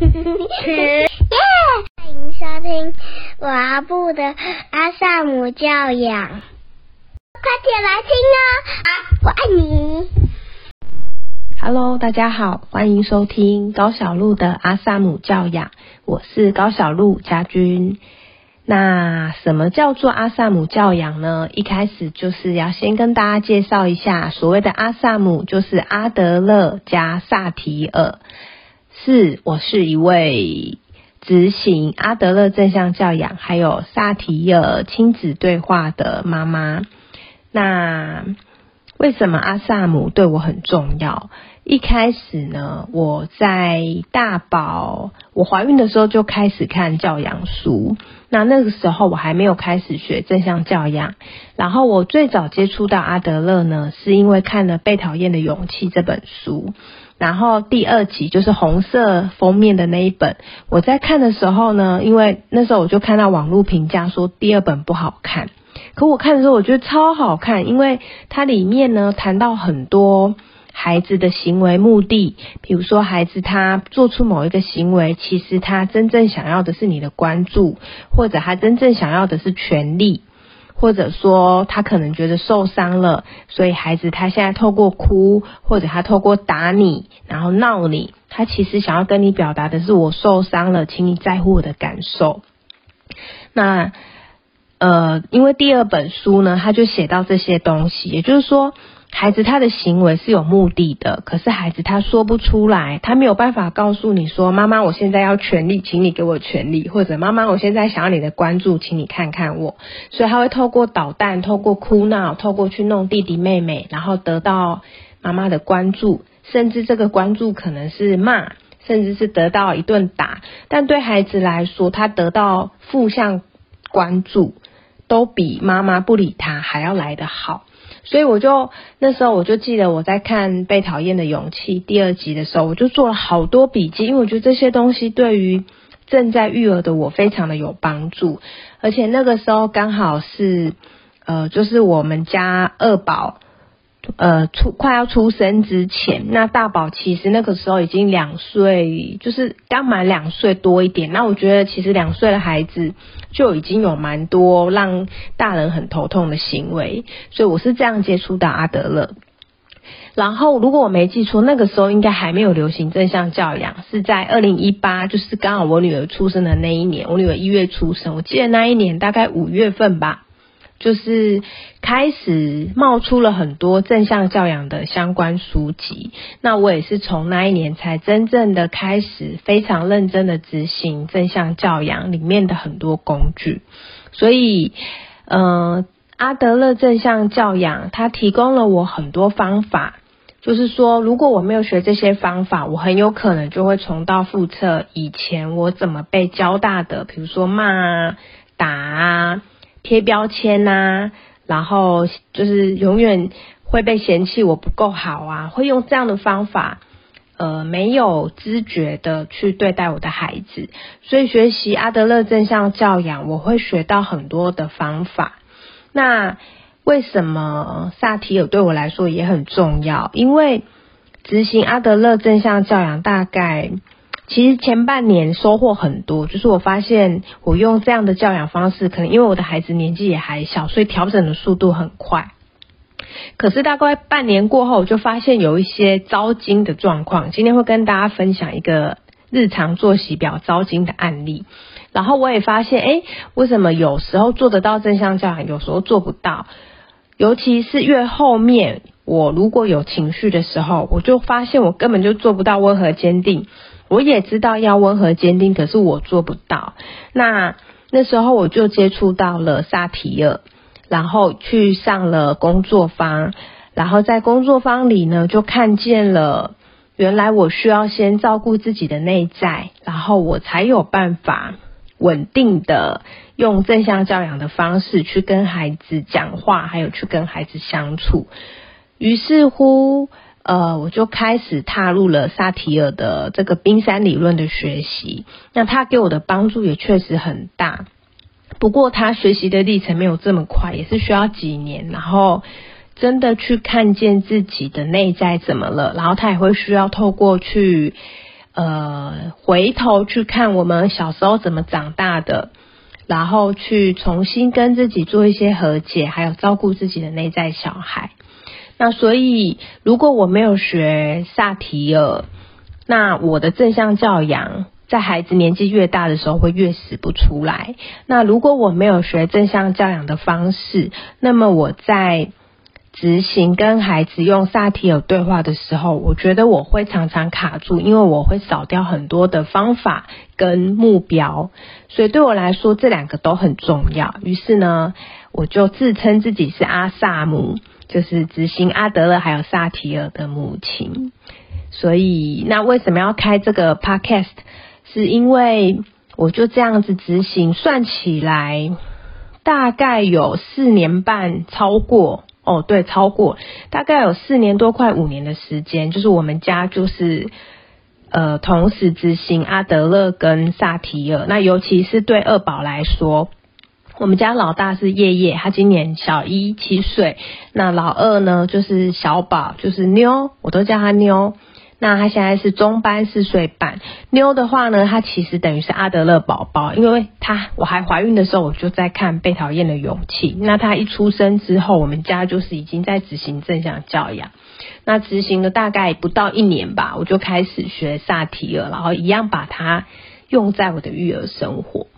耶！欢迎收听我阿布的阿萨姆教养，快点来听哦！啊，我爱你。Hello，大家好，欢迎收听高小鹿的阿萨姆教养，我是高小鹿家君。那什么叫做阿萨姆教养呢？一开始就是要先跟大家介绍一下，所谓的阿萨姆就是阿德勒加萨提尔。是，我是一位执行阿德勒正向教养还有萨提尔亲子对话的妈妈。那为什么阿萨姆对我很重要？一开始呢，我在大宝我怀孕的时候就开始看教养书。那那个时候我还没有开始学正向教养。然后我最早接触到阿德勒呢，是因为看了《被讨厌的勇气》这本书。然后第二集就是红色封面的那一本。我在看的时候呢，因为那时候我就看到网络评价说第二本不好看。可我看的时候，我觉得超好看，因为它里面呢谈到很多。孩子的行为目的，比如说孩子他做出某一个行为，其实他真正想要的是你的关注，或者他真正想要的是权利，或者说他可能觉得受伤了，所以孩子他现在透过哭，或者他透过打你，然后闹你，他其实想要跟你表达的是我受伤了，请你在乎我的感受。那呃，因为第二本书呢，他就写到这些东西，也就是说。孩子他的行为是有目的的，可是孩子他说不出来，他没有办法告诉你说：“妈妈，我现在要权利，请你给我权利。”或者“妈妈，我现在想要你的关注，请你看看我。”所以他会透过捣蛋，透过哭闹，透过去弄弟弟妹妹，然后得到妈妈的关注，甚至这个关注可能是骂，甚至是得到一顿打。但对孩子来说，他得到负向关注，都比妈妈不理他还要来得好。所以我就那时候我就记得我在看《被讨厌的勇气》第二集的时候，我就做了好多笔记，因为我觉得这些东西对于正在育儿的我非常的有帮助，而且那个时候刚好是呃，就是我们家二宝。呃，出快要出生之前，那大宝其实那个时候已经两岁，就是刚满两岁多一点。那我觉得其实两岁的孩子就已经有蛮多让大人很头痛的行为，所以我是这样接触到阿德勒。然后如果我没记错，那个时候应该还没有流行正向教养，是在二零一八，就是刚好我女儿出生的那一年。我女儿一月出生，我记得那一年大概五月份吧。就是开始冒出了很多正向教养的相关书籍，那我也是从那一年才真正的开始非常认真的执行正向教养里面的很多工具，所以，呃，阿德勒正向教养它提供了我很多方法，就是说如果我没有学这些方法，我很有可能就会重蹈覆辙以前我怎么被教大的，比如说骂啊、打啊。贴标签呐，然后就是永远会被嫌弃我不够好啊，会用这样的方法，呃，没有知觉的去对待我的孩子。所以学习阿德勒正向教养，我会学到很多的方法。那为什么萨提尔对我来说也很重要？因为执行阿德勒正向教养大概。其实前半年收获很多，就是我发现我用这样的教养方式，可能因为我的孩子年纪也还小，所以调整的速度很快。可是大概半年过后，我就发现有一些糟精的状况。今天会跟大家分享一个日常作息表糟精的案例。然后我也发现，哎，为什么有时候做得到正向教养，有时候做不到？尤其是越后面，我如果有情绪的时候，我就发现我根本就做不到温和坚定。我也知道要温和坚定，可是我做不到。那那时候我就接触到了萨提尔，然后去上了工作坊，然后在工作坊里呢，就看见了原来我需要先照顾自己的内在，然后我才有办法稳定的用正向教养的方式去跟孩子讲话，还有去跟孩子相处。于是乎。呃，我就开始踏入了萨提尔的这个冰山理论的学习。那他给我的帮助也确实很大，不过他学习的历程没有这么快，也是需要几年。然后真的去看见自己的内在怎么了，然后他也会需要透过去呃回头去看我们小时候怎么长大的，然后去重新跟自己做一些和解，还有照顾自己的内在小孩。那所以，如果我没有学萨提尔，那我的正向教养在孩子年纪越大的时候会越使不出来。那如果我没有学正向教养的方式，那么我在执行跟孩子用萨提尔对话的时候，我觉得我会常常卡住，因为我会少掉很多的方法跟目标。所以对我来说，这两个都很重要。于是呢，我就自称自己是阿萨姆。就是执行阿德勒还有萨提尔的母亲，所以那为什么要开这个 podcast？是因为我就这样子执行，算起来大概有四年半，超过哦，对，超过大概有四年多，快五年的时间，就是我们家就是呃同时执行阿德勒跟萨提尔，那尤其是对二宝来说。我们家老大是叶叶，他今年小一七岁。那老二呢，就是小宝，就是妞，我都叫他妞。那他现在是中班四岁半。妞的话呢，他其实等于是阿德勒宝宝，因为他我还怀孕的时候，我就在看《被讨厌的勇气》。那他一出生之后，我们家就是已经在执行正向教养。那执行了大概不到一年吧，我就开始学萨提尔，然后一样把它用在我的育儿生活。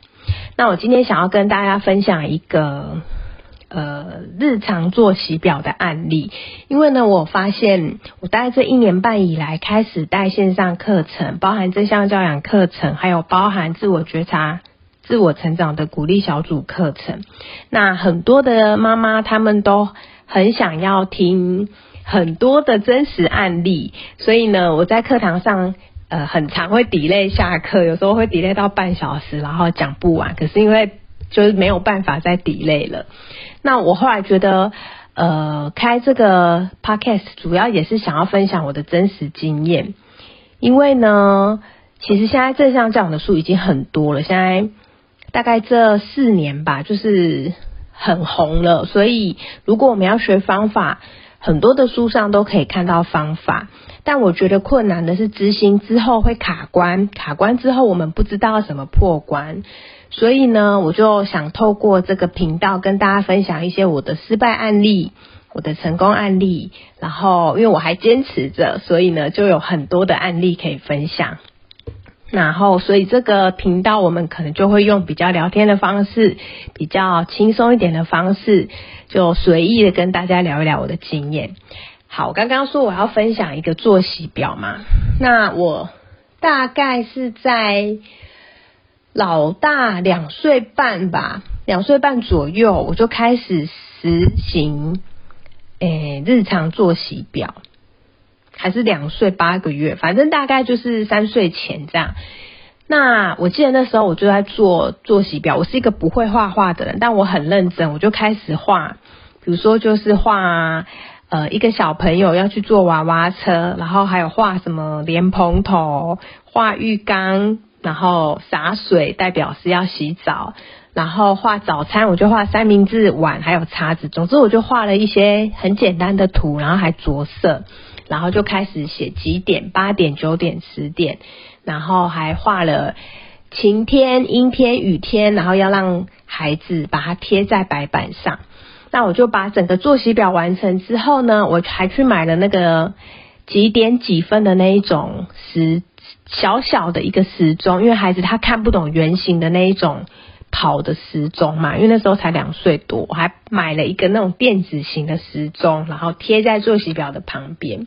那我今天想要跟大家分享一个呃日常作息表的案例，因为呢，我发现我大概这一年半以来开始带线上课程，包含正向教养课程，还有包含自我觉察、自我成长的鼓励小组课程。那很多的妈妈她们都很想要听很多的真实案例，所以呢，我在课堂上。呃，很长会 delay 下课，有时候会 delay 到半小时，然后讲不完。可是因为就是没有办法再 delay 了。那我后来觉得，呃，开这个 podcast 主要也是想要分享我的真实经验。因为呢，其实现在正向教养的书已经很多了，现在大概这四年吧，就是很红了。所以如果我们要学方法，很多的书上都可以看到方法。但我觉得困难的是执行之后会卡关，卡关之后我们不知道怎么破关，所以呢，我就想透过这个频道跟大家分享一些我的失败案例、我的成功案例，然后因为我还坚持着，所以呢就有很多的案例可以分享。然后，所以这个频道我们可能就会用比较聊天的方式，比较轻松一点的方式，就随意的跟大家聊一聊我的经验。好，我刚刚说我要分享一个作息表嘛，那我大概是在老大两岁半吧，两岁半左右我就开始实行诶日常作息表，还是两岁八个月，反正大概就是三岁前这样。那我记得那时候我就在做作息表，我是一个不会画画的人，但我很认真，我就开始画，比如说就是画。呃，一个小朋友要去坐娃娃车，然后还有画什么莲蓬头、画浴缸，然后洒水代表是要洗澡，然后画早餐，我就画三明治碗还有叉子，总之我就画了一些很简单的图，然后还着色，然后就开始写几点，八点、九点、十点，然后还画了晴天、阴天、雨天，然后要让孩子把它贴在白板上。那我就把整个作息表完成之后呢，我还去买了那个几点几分的那一种时小小的一个时钟，因为孩子他看不懂圆形的那一种跑的时钟嘛，因为那时候才两岁多，我还买了一个那种电子型的时钟，然后贴在作息表的旁边。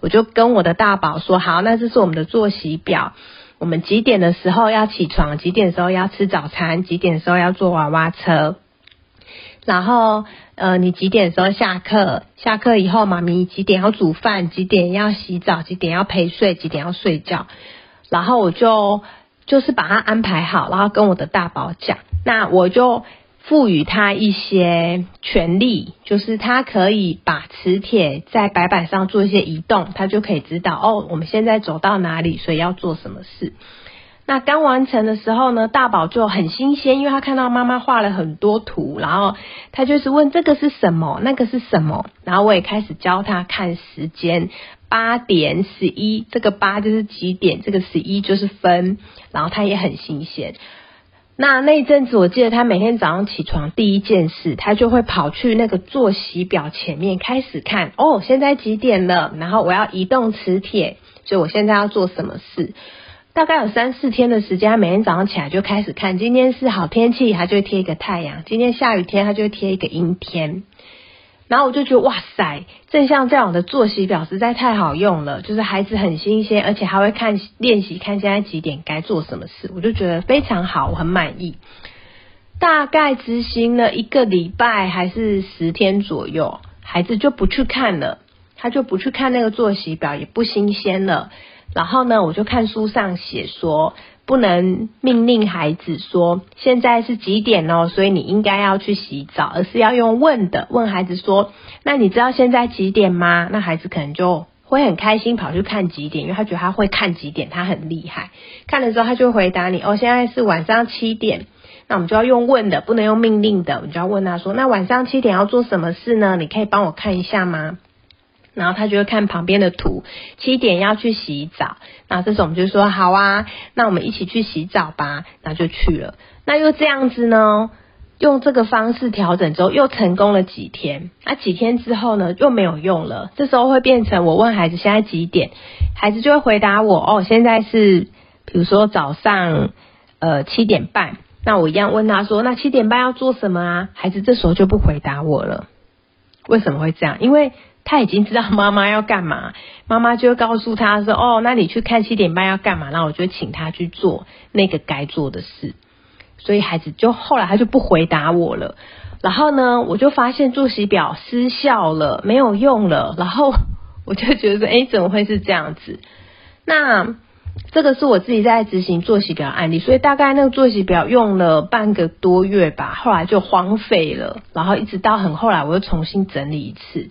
我就跟我的大宝说：“好，那这是我们的作息表，我们几点的时候要起床，几点的时候要吃早餐，几点的时候要坐娃娃车。”然后，呃，你几点时候下课？下课以后，妈咪几点要煮饭？几点要洗澡？几点要陪睡？几点要睡觉？然后我就就是把它安排好，然后跟我的大宝讲。那我就赋予他一些权利，就是他可以把磁铁在白板上做一些移动，他就可以知道哦，我们现在走到哪里，所以要做什么事。那刚完成的时候呢，大宝就很新鲜，因为他看到妈妈画了很多图，然后他就是问这个是什么，那个是什么，然后我也开始教他看时间，八点十一，这个八就是几点，这个十一就是分，然后他也很新鲜。那那一阵子，我记得他每天早上起床第一件事，他就会跑去那个作息表前面开始看，哦，现在几点了？然后我要移动磁铁，所以我现在要做什么事？大概有三四天的时间，他每天早上起来就开始看，今天是好天气，他就会贴一个太阳；今天下雨天，他就会贴一个阴天。然后我就觉得哇塞，正像这样的作息表实在太好用了，就是孩子很新鲜，而且还会看练习看现在几点该做什么事，我就觉得非常好，我很满意。大概执行了一个礼拜还是十天左右，孩子就不去看了，他就不去看那个作息表，也不新鲜了。然后呢，我就看书上写说。不能命令孩子说现在是几点哦，所以你应该要去洗澡，而是要用问的，问孩子说：“那你知道现在几点吗？”那孩子可能就会很开心跑去看几点，因为他觉得他会看几点，他很厉害。看了之后他就回答你：“哦，现在是晚上七点。”那我们就要用问的，不能用命令的，我们就要问他说：“那晚上七点要做什么事呢？你可以帮我看一下吗？”然后他就会看旁边的图，七点要去洗澡，那这时候我们就说好啊，那我们一起去洗澡吧，那就去了。那又这样子呢，用这个方式调整之后，又成功了几天。那几天之后呢，又没有用了。这时候会变成我问孩子现在几点，孩子就会回答我哦，现在是比如说早上呃七点半。那我一样问他说，那七点半要做什么啊？孩子这时候就不回答我了。为什么会这样？因为他已经知道妈妈要干嘛，妈妈就会告诉他说：“哦，那你去看七点半要干嘛？”那我就请他去做那个该做的事。所以孩子就后来他就不回答我了。然后呢，我就发现作息表失效了，没有用了。然后我就觉得说，哎，怎么会是这样子？那这个是我自己在执行作息表案例，所以大概那个作息表用了半个多月吧，后来就荒废了。然后一直到很后来，我又重新整理一次。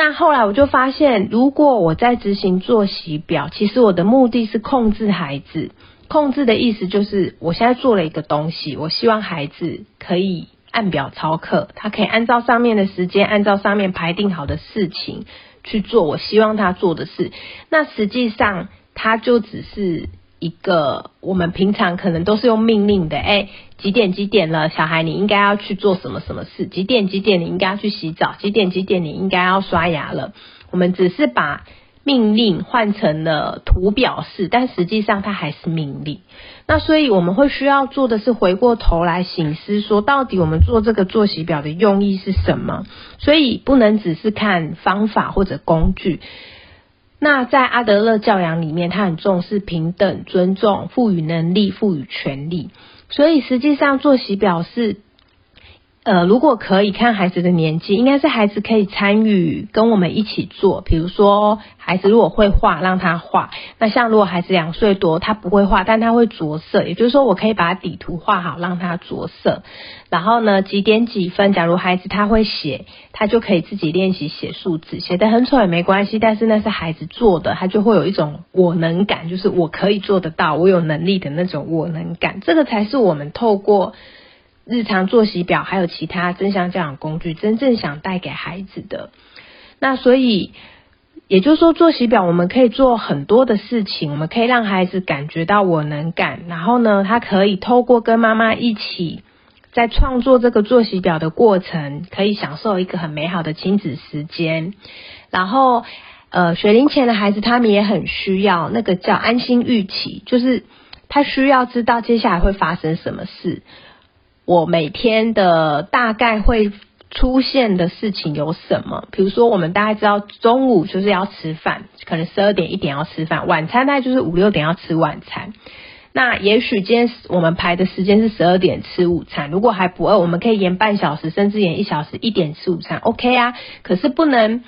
那后来我就发现，如果我在执行作息表，其实我的目的是控制孩子。控制的意思就是，我现在做了一个东西，我希望孩子可以按表操课，他可以按照上面的时间，按照上面排定好的事情去做。我希望他做的事，那实际上他就只是。一个我们平常可能都是用命令的，哎，几点几点了，小孩你应该要去做什么什么事？几点几点你应该要去洗澡？几点几点你应该要刷牙了？我们只是把命令换成了图表式，但实际上它还是命令。那所以我们会需要做的是回过头来醒思，说到底我们做这个作息表的用意是什么？所以不能只是看方法或者工具。那在阿德勒教养里面，他很重视平等、尊重、赋予能力、赋予权利，所以实际上作息表示。呃，如果可以看孩子的年纪，应该是孩子可以参与跟我们一起做。比如说，孩子如果会画，让他画。那像如果孩子两岁多，他不会画，但他会着色，也就是说，我可以把底图画好，让他着色。然后呢，几点几分？假如孩子他会写，他就可以自己练习写数字，写得很丑也没关系。但是那是孩子做的，他就会有一种我能感，就是我可以做得到，我有能力的那种我能感。这个才是我们透过。日常作息表还有其他正向教养工具，真正想带给孩子的。那所以，也就是说，作息表我们可以做很多的事情，我们可以让孩子感觉到我能干，然后呢，他可以透过跟妈妈一起在创作这个作息表的过程，可以享受一个很美好的亲子时间。然后，呃，学龄前的孩子他们也很需要那个叫安心预期，就是他需要知道接下来会发生什么事。我每天的大概会出现的事情有什么？比如说，我们大概知道中午就是要吃饭，可能十二点一点要吃饭；晚餐大概就是五六点要吃晚餐。那也许今天我们排的时间是十二点吃午餐，如果还不饿，我们可以延半小时，甚至延一小时，一点吃午餐，OK 啊？可是不能，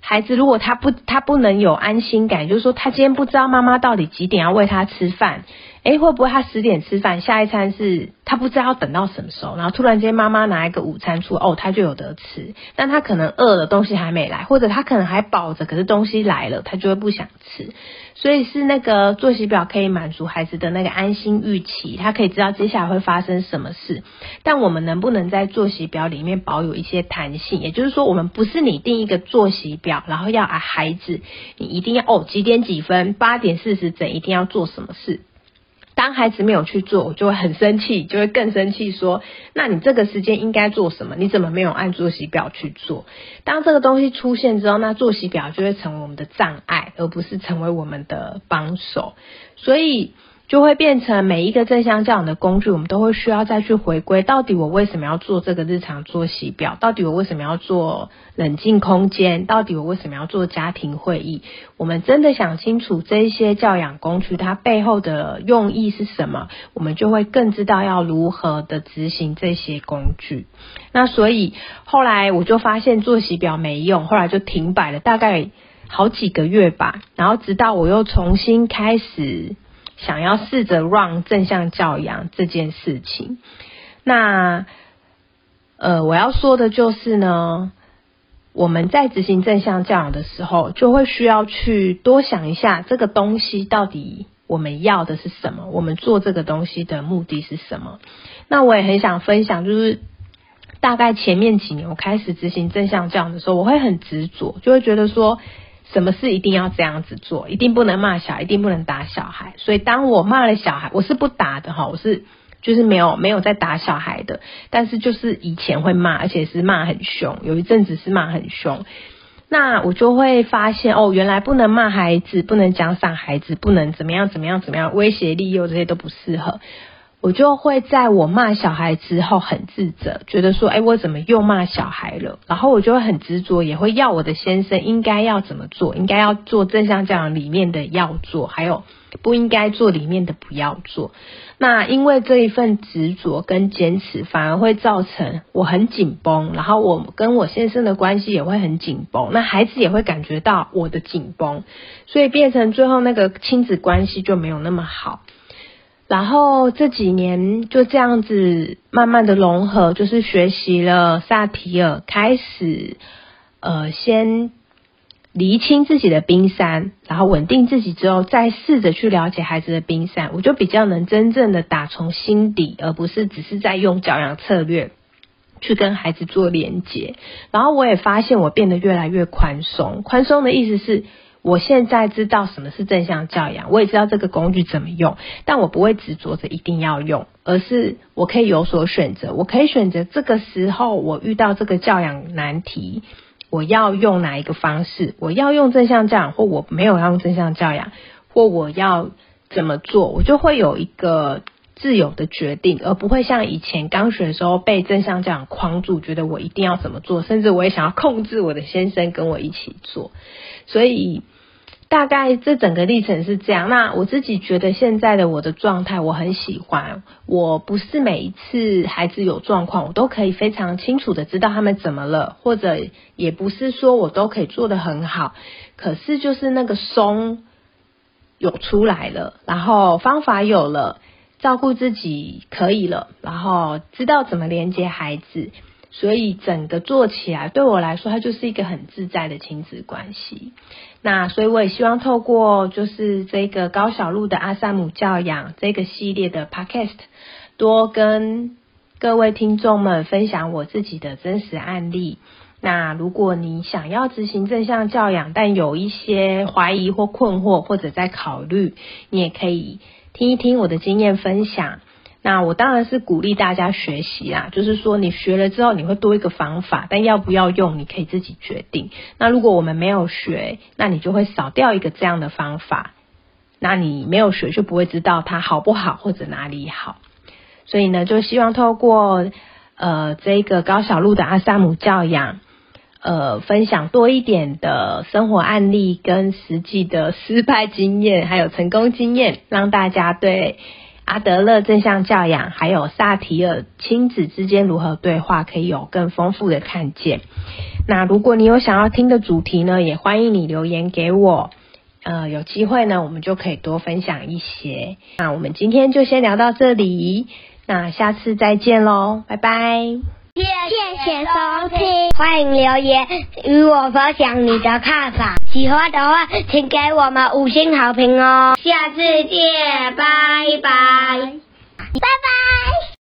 孩子如果他不他不能有安心感，就是说他今天不知道妈妈到底几点要喂他吃饭。诶，会不会他十点吃饭，下一餐是他不知道要等到什么时候，然后突然间妈妈拿一个午餐出，哦，他就有得吃。但他可能饿了，东西还没来，或者他可能还饱着，可是东西来了，他就会不想吃。所以是那个作息表可以满足孩子的那个安心预期，他可以知道接下来会发生什么事。但我们能不能在作息表里面保有一些弹性？也就是说，我们不是你定一个作息表，然后要啊孩子你一定要哦几点几分八点四十整一定要做什么事。当孩子没有去做，我就会很生气，就会更生气，说：那你这个时间应该做什么？你怎么没有按作息表去做？当这个东西出现之后，那作息表就会成为我们的障碍，而不是成为我们的帮手。所以。就会变成每一个正向教养的工具，我们都会需要再去回归，到底我为什么要做这个日常作息表？到底我为什么要做冷静空间？到底我为什么要做家庭会议？我们真的想清楚这些教养工具它背后的用意是什么，我们就会更知道要如何的执行这些工具。那所以后来我就发现作息表没用，后来就停摆了，大概好几个月吧。然后直到我又重新开始。想要试着让正向教养这件事情，那呃，我要说的就是呢，我们在执行正向教养的时候，就会需要去多想一下这个东西到底我们要的是什么，我们做这个东西的目的是什么。那我也很想分享，就是大概前面几年我开始执行正向教养的时候，我会很执着，就会觉得说。什么事一定要这样子做，一定不能骂小孩，一定不能打小孩。所以当我骂了小孩，我是不打的哈，我是就是没有没有在打小孩的，但是就是以前会骂，而且是骂很凶，有一阵子是骂很凶。那我就会发现哦，原来不能骂孩子，不能奖赏孩子，不能怎么样怎么样怎么样，威胁利诱这些都不适合。我就会在我骂小孩之后很自责，觉得说，哎，我怎么又骂小孩了？然后我就会很执着，也会要我的先生应该要怎么做，应该要做正向教养里面的要做，还有不应该做里面的不要做。那因为这一份执着跟坚持，反而会造成我很紧绷，然后我跟我先生的关系也会很紧绷，那孩子也会感觉到我的紧绷，所以变成最后那个亲子关系就没有那么好。然后这几年就这样子慢慢的融合，就是学习了萨提尔，开始呃先厘清自己的冰山，然后稳定自己之后，再试着去了解孩子的冰山，我就比较能真正的打从心底，而不是只是在用教养策略去跟孩子做连接。然后我也发现我变得越来越宽松，宽松的意思是。我现在知道什么是正向教养，我也知道这个工具怎么用，但我不会执着着一定要用，而是我可以有所选择。我可以选择这个时候我遇到这个教养难题，我要用哪一个方式？我要用正向教养，或我没有要用正向教养，或我要怎么做？我就会有一个自由的决定，而不会像以前刚学的时候被正向教养框住，觉得我一定要怎么做，甚至我也想要控制我的先生跟我一起做，所以。大概这整个历程是这样。那我自己觉得现在的我的状态我很喜欢。我不是每一次孩子有状况，我都可以非常清楚的知道他们怎么了，或者也不是说我都可以做得很好。可是就是那个松有出来了，然后方法有了，照顾自己可以了，然后知道怎么连接孩子。所以整个做起来对我来说，它就是一个很自在的亲子关系。那所以我也希望透过就是这个高小路的阿萨姆教养这个系列的 podcast，多跟各位听众们分享我自己的真实案例。那如果你想要执行正向教养，但有一些怀疑或困惑，或者在考虑，你也可以听一听我的经验分享。那我当然是鼓励大家学习啦，就是说你学了之后，你会多一个方法，但要不要用，你可以自己决定。那如果我们没有学，那你就会少掉一个这样的方法，那你没有学就不会知道它好不好或者哪里好。所以呢，就希望透过呃这个高小路的阿萨姆教养，呃分享多一点的生活案例跟实际的失败经验，还有成功经验，让大家对。阿德勒正向教养，还有萨提尔亲子之间如何对话，可以有更丰富的看见。那如果你有想要听的主题呢，也欢迎你留言给我。呃，有机会呢，我们就可以多分享一些。那我们今天就先聊到这里，那下次再见喽，拜拜。谢谢收听，欢迎留言与我分享你的看法。喜欢的话，请给我们五星好评哦。下次见，拜拜，拜拜。